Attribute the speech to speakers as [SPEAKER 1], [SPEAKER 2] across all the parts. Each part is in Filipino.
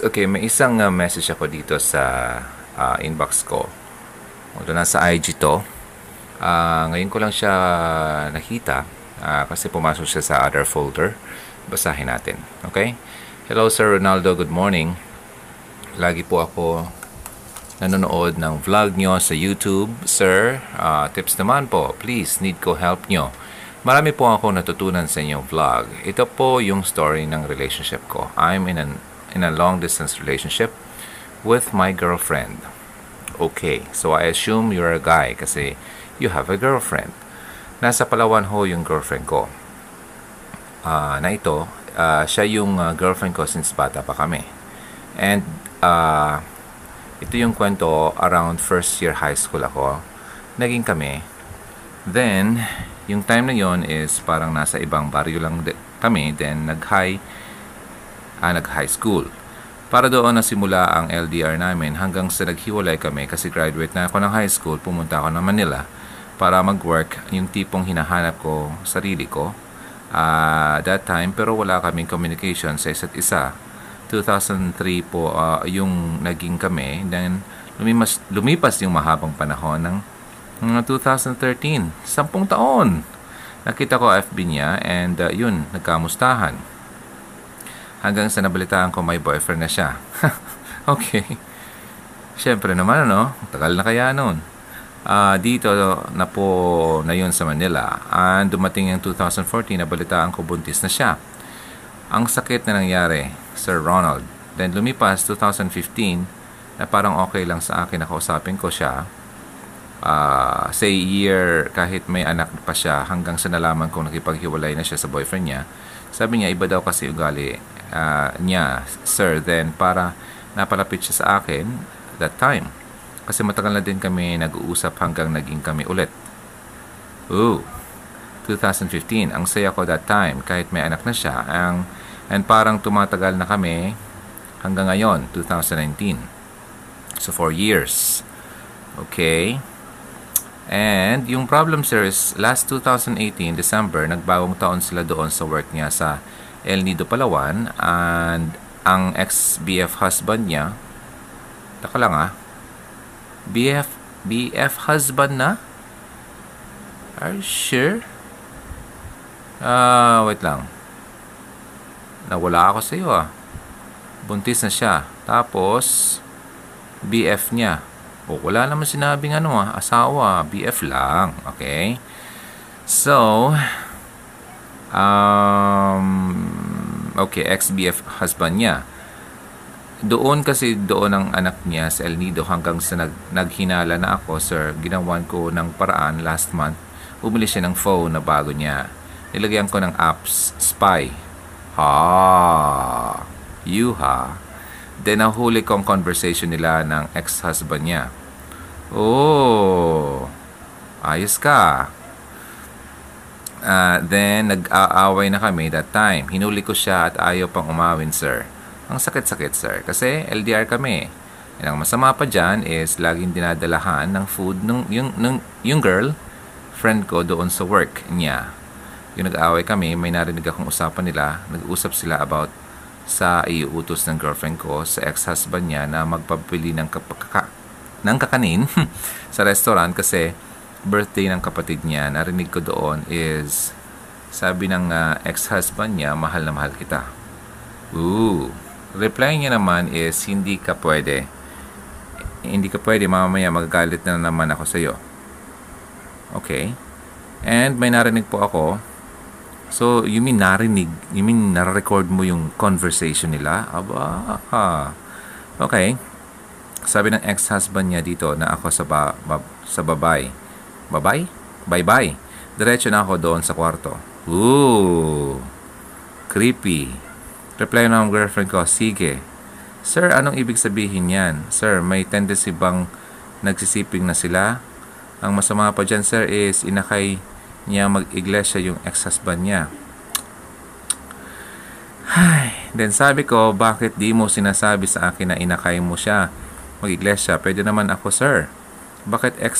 [SPEAKER 1] Okay, may isang uh, message ako dito sa uh, inbox ko. Ito nasa IG to. Uh, ngayon ko lang siya nakita uh, kasi pumasok siya sa other folder. Basahin natin. Okay? Hello Sir Ronaldo, good morning. Lagi po ako nanonood ng vlog nyo sa YouTube. Sir, uh, tips naman po. Please, need ko help nyo. Marami po ako natutunan sa inyong vlog. Ito po yung story ng relationship ko. I'm in an in a long distance relationship with my girlfriend. Okay, so I assume you're a guy kasi you have a girlfriend. Nasa Palawan ho yung girlfriend ko. Uh, na ito, uh, siya yung uh, girlfriend ko since bata pa kami. And uh, ito yung kwento around first year high school ako. Naging kami. Then, yung time na yon is parang nasa ibang baryo lang kami. Then, nag-high ah, nag-high school. Para doon na simula ang LDR namin hanggang sa naghiwalay kami kasi graduate na ako ng high school, pumunta ako ng Manila para mag-work yung tipong hinahanap ko sarili ko. Uh, that time, pero wala kaming communication sa isa't isa. 2003 po uh, yung naging kami. Then, lumipas, lumipas yung mahabang panahon ng uh, 2013. Sampung taon. Nakita ko FB niya and uh, yun, nagkamustahan hanggang sa nabalitaan ko may boyfriend na siya. okay. Siyempre naman, ano, tagal na kaya noon. Uh, dito na po na yun sa Manila. And dumating yung 2014, nabalitaan ko buntis na siya. Ang sakit na nangyari, Sir Ronald. Then lumipas 2015, na parang okay lang sa akin na kausapin ko siya. Uh, say year, kahit may anak pa siya, hanggang sa nalaman kong nakipaghiwalay na siya sa boyfriend niya. Sabi niya, iba daw kasi ugali uh, niya, sir, then para napalapit siya sa akin that time. Kasi matagal na din kami nag-uusap hanggang naging kami ulit. Ooh, 2015. Ang saya ko that time, kahit may anak na siya. Ang, and parang tumatagal na kami hanggang ngayon, 2019. So, 4 years. Okay. And yung problem, sir, is last 2018, December, nagbagong taon sila doon sa work niya sa El Nido, Palawan and ang ex-BF husband niya taka lang ah. BF BF husband na? Are you sure? Ah uh, wait lang. Nawala ako sa iyo ah. Buntis na siya. Tapos BF niya. O wala naman sinabing ano ah asawa. BF lang okay? So um, okay, ex-BF husband niya. Doon kasi doon ang anak niya sa El Nido hanggang sa nag, naghinala na ako, sir, ginawan ko ng paraan last month. Bumili siya ng phone na bago niya. Nilagyan ko ng apps, spy. Ha, you ha. Then nahuli ko ang conversation nila ng ex-husband niya. Oh, ayos ka. Uh, then, nag-aaway na kami that time. Hinuli ko siya at ayaw pang umawin, sir. Ang sakit-sakit, sir. Kasi LDR kami. And ang masama pa dyan is laging dinadalahan ng food nung, yung, nung, yung girl, friend ko doon sa work niya. Yung nag-aaway kami, may narinig akong usapan nila. Nag-usap sila about sa iuutos ng girlfriend ko sa ex-husband niya na magpabili ng, kapaka, ng kakanin sa restaurant kasi birthday ng kapatid niya, narinig ko doon is sabi ng uh, ex-husband niya, mahal na mahal kita. Ooh. Reply niya naman is, hindi ka pwede. Hindi ka pwede, mamaya magagalit na naman ako sa iyo. Okay. And may narinig po ako. So, you mean narinig? You mean nare-record mo yung conversation nila? Aba, ha. Okay. Sabi ng ex-husband niya dito na ako sa, ba, ba, sa babay Bye-bye? Diretso na ako doon sa kwarto. Ooh. Creepy. Reply ng girlfriend ko, sige. Sir, anong ibig sabihin yan? Sir, may tendency bang nagsisiping na sila? Ang masama pa dyan, sir, is inakay niya mag-iglesia yung ex-husband niya. Ay, then sabi ko, bakit di mo sinasabi sa akin na inakay mo siya mag-iglesia? Pwede naman ako, sir. Bakit ex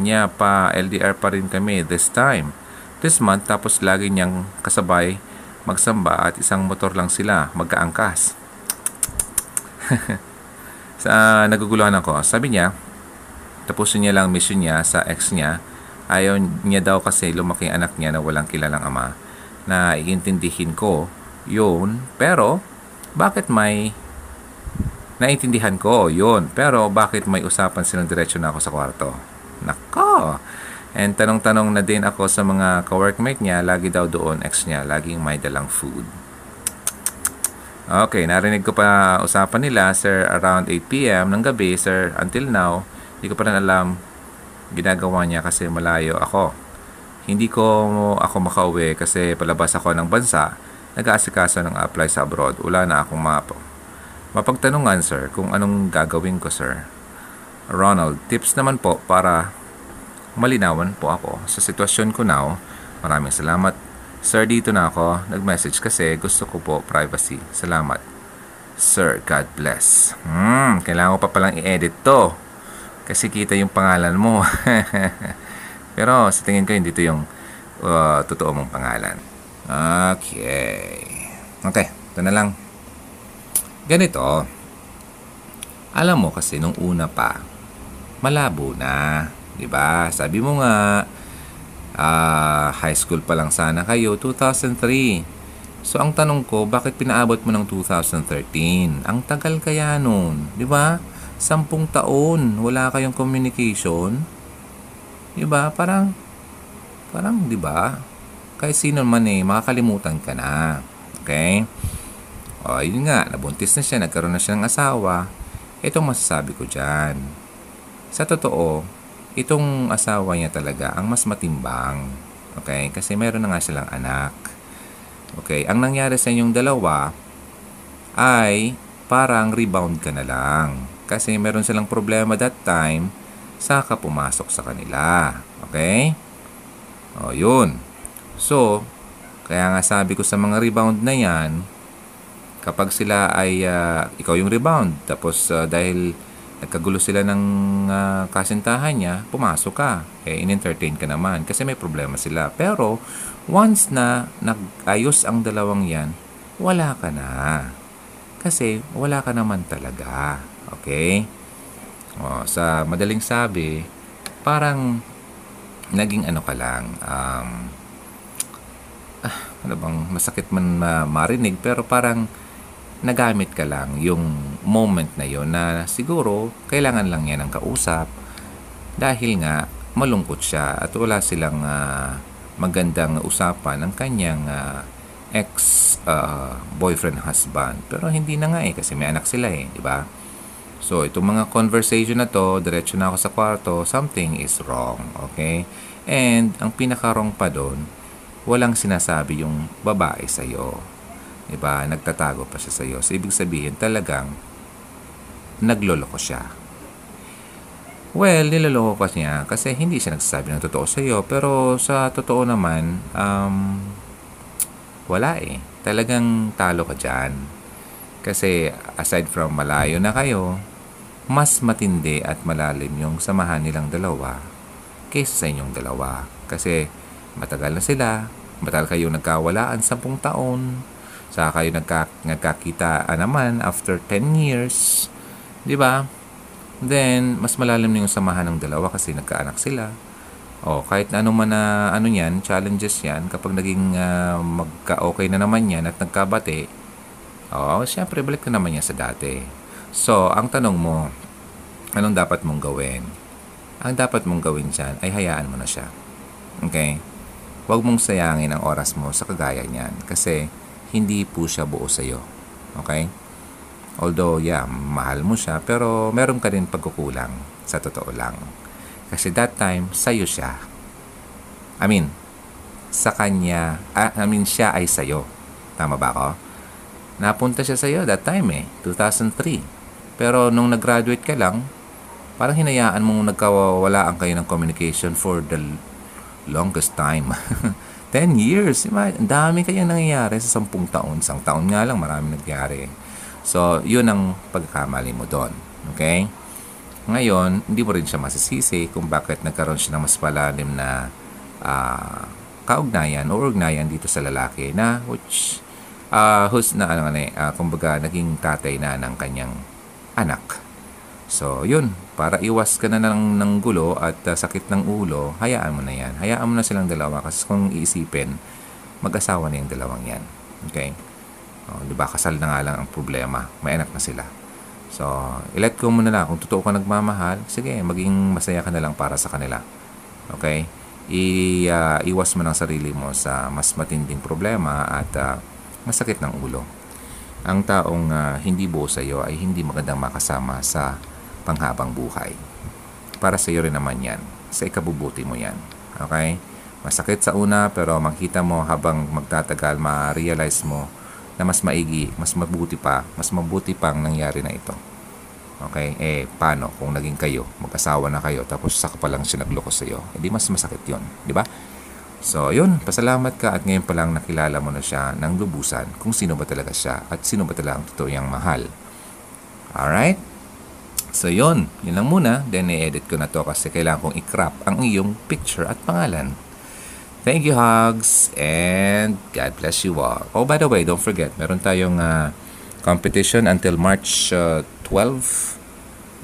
[SPEAKER 1] niya pa LDR pa rin kami this time? This month tapos lagi niyang kasabay magsamba at isang motor lang sila magkaangkas. sa naguguluhan ako. Sabi niya, tapusin niya lang mission niya sa ex niya. Ayaw niya daw kasi lumaki anak niya na walang kilalang ama. Na iintindihin ko yun. Pero, bakit may Naintindihan ko, yun. Pero bakit may usapan silang diretsyo na ako sa kwarto? Nako! And tanong-tanong na din ako sa mga ka-workmate niya, lagi daw doon, ex niya, laging may dalang food. Okay, narinig ko pa usapan nila, sir, around 8pm ng gabi, sir, until now, hindi ko pa rin alam ginagawa niya kasi malayo ako. Hindi ko ako makauwi kasi palabas ako ng bansa, nag-aasikaso ng apply sa abroad. Wala na akong map Mapagtanungan, sir, kung anong gagawin ko, sir. Ronald, tips naman po para malinawan po ako sa sitwasyon ko now. Maraming salamat. Sir, dito na ako. Nag-message kasi gusto ko po privacy. Salamat. Sir, God bless. Hmm, kailangan ko pa palang i-edit to. Kasi kita yung pangalan mo. Pero sa tingin ko, hindi to yung uh, totoo mong pangalan. Okay. Okay, ito na lang. Ganito, alam mo kasi nung una pa, malabo na. 'di ba? Sabi mo nga, uh, high school pa lang sana kayo, 2003. So, ang tanong ko, bakit pinaabot mo ng 2013? Ang tagal kaya nun, di ba? Sampung taon, wala kayong communication. Di ba? Parang, parang, di ba? Kahit sino man eh, makakalimutan ka na. Okay? O, yun nga, nabuntis na siya, nagkaroon na siya ng asawa. Itong masasabi ko dyan. Sa totoo, itong asawa niya talaga ang mas matimbang. Okay? Kasi meron na nga silang anak. Okay? Ang nangyari sa inyong dalawa ay parang rebound ka na lang. Kasi meron silang problema that time, saka pumasok sa kanila. Okay? O, yun. So, kaya nga sabi ko sa mga rebound na yan, kapag sila ay uh, ikaw yung rebound tapos uh, dahil nagkagulo sila ng uh, kasintahan niya, pumasok ka. Eh, in-entertain ka naman kasi may problema sila. Pero, once na nag-ayos ang dalawang yan, wala ka na. Kasi, wala ka naman talaga. Okay? O, sa madaling sabi, parang naging ano ka lang, um, ah, ano bang masakit man uh, marinig, pero parang nagamit ka lang yung moment na yon na siguro kailangan lang niya ng kausap dahil nga malungkot siya at wala silang uh, magandang usapan ng kanyang uh, ex uh, boyfriend husband. Pero hindi na nga eh kasi may anak sila eh di ba? So itong mga conversation na to diretso na ako sa kwarto something is wrong okay? And ang pinaka wrong pa doon walang sinasabi yung babae sa iyo Diba? Nagtatago pa siya sa iyo. So, ibig sabihin, talagang nagloloko siya. Well, niloloko ka niya kasi hindi siya nagsasabi ng totoo sa iyo. Pero sa totoo naman, um, wala eh. Talagang talo ka dyan. Kasi aside from malayo na kayo, mas matindi at malalim yung samahan nilang dalawa kaysa sa inyong dalawa. Kasi matagal na sila, matagal kayo nagkawalaan, sampung taon, sa kayo nagka, nagkakita naman after 10 years. Di ba? Then, mas malalim na yung samahan ng dalawa kasi nagkaanak sila. O, kahit ano man na ano yan, challenges yan, kapag naging uh, magka-okay na naman yan at nagkabate, o, syempre, balik na naman yan sa dati. So, ang tanong mo, anong dapat mong gawin? Ang dapat mong gawin dyan ay hayaan mo na siya. Okay? Huwag mong sayangin ang oras mo sa kagaya niyan. Kasi, hindi po siya buo sa iyo. Okay? Although, yeah, mahal mo siya, pero meron ka rin pagkukulang sa totoo lang. Kasi that time, sa'yo siya. I mean, sa kanya, ah, I mean, siya ay sa'yo. Tama ba ako? Napunta siya sa'yo that time eh, 2003. Pero nung nag-graduate ka lang, parang hinayaan mong nagkawalaan kayo ng communication for the longest time. 10 years. Ang dami kayang nangyayari sa 10 taon. Isang taon nga lang, marami nangyayari. So, yun ang pagkakamali mo doon. Okay? Ngayon, hindi mo rin siya masisisi kung bakit nagkaroon siya ng mas palalim na uh, kaugnayan o ugnayan dito sa lalaki na which uh, who's na ano uh, kumbaga naging tatay na ng kanyang anak. So, yun. Para iwas ka na ng, ng gulo at uh, sakit ng ulo, hayaan mo na yan. Hayaan mo na silang dalawa kasi kung iisipin, mag-asawa na yung dalawang yan. Okay? O, di ba? Kasal na nga lang ang problema. May anak na sila. So, ilet go mo na. Kung totoo ka nagmamahal, sige, maging masaya ka na lang para sa kanila. Okay? I, uh, iwas mo ng sarili mo sa mas matinding problema at uh, masakit ng ulo. Ang taong uh, hindi buo sa iyo ay hindi magandang makasama sa panghabang buhay. Para sa iyo rin naman yan. Sa ikabubuti mo yan. Okay? Masakit sa una pero makita mo habang magtatagal, ma-realize mo na mas maigi, mas mabuti pa, mas mabuti pang nangyari na ito. Okay? Eh, paano kung naging kayo, mag-asawa na kayo, tapos saka pa lang siya nagloko sa iyo? Hindi mas masakit yon di ba? So, yun, pasalamat ka at ngayon pa lang nakilala mo na siya ng lubusan kung sino ba talaga siya at sino ba talaga ang totoo mahal. Alright? So yun, yun lang muna. Then i-edit ko na to kasi kailangan kong i-crop ang iyong picture at pangalan. Thank you, Hugs, and God bless you all. Oh, by the way, don't forget, meron tayong uh, competition until March uh, 12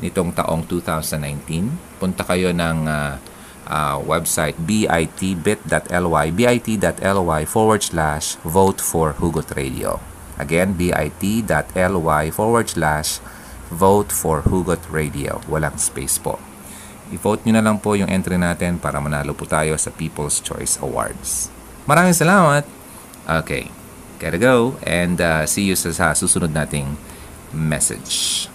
[SPEAKER 1] nitong taong 2019. Punta kayo ng uh, uh, website bit.ly bit.ly forward slash vote for Hugot Radio. Again, bit.ly forward slash vote for Hugot Radio. Walang space po. I-vote nyo na lang po yung entry natin para manalo po tayo sa People's Choice Awards. Maraming salamat! Okay, gotta go and uh, see you sa, sa susunod nating message.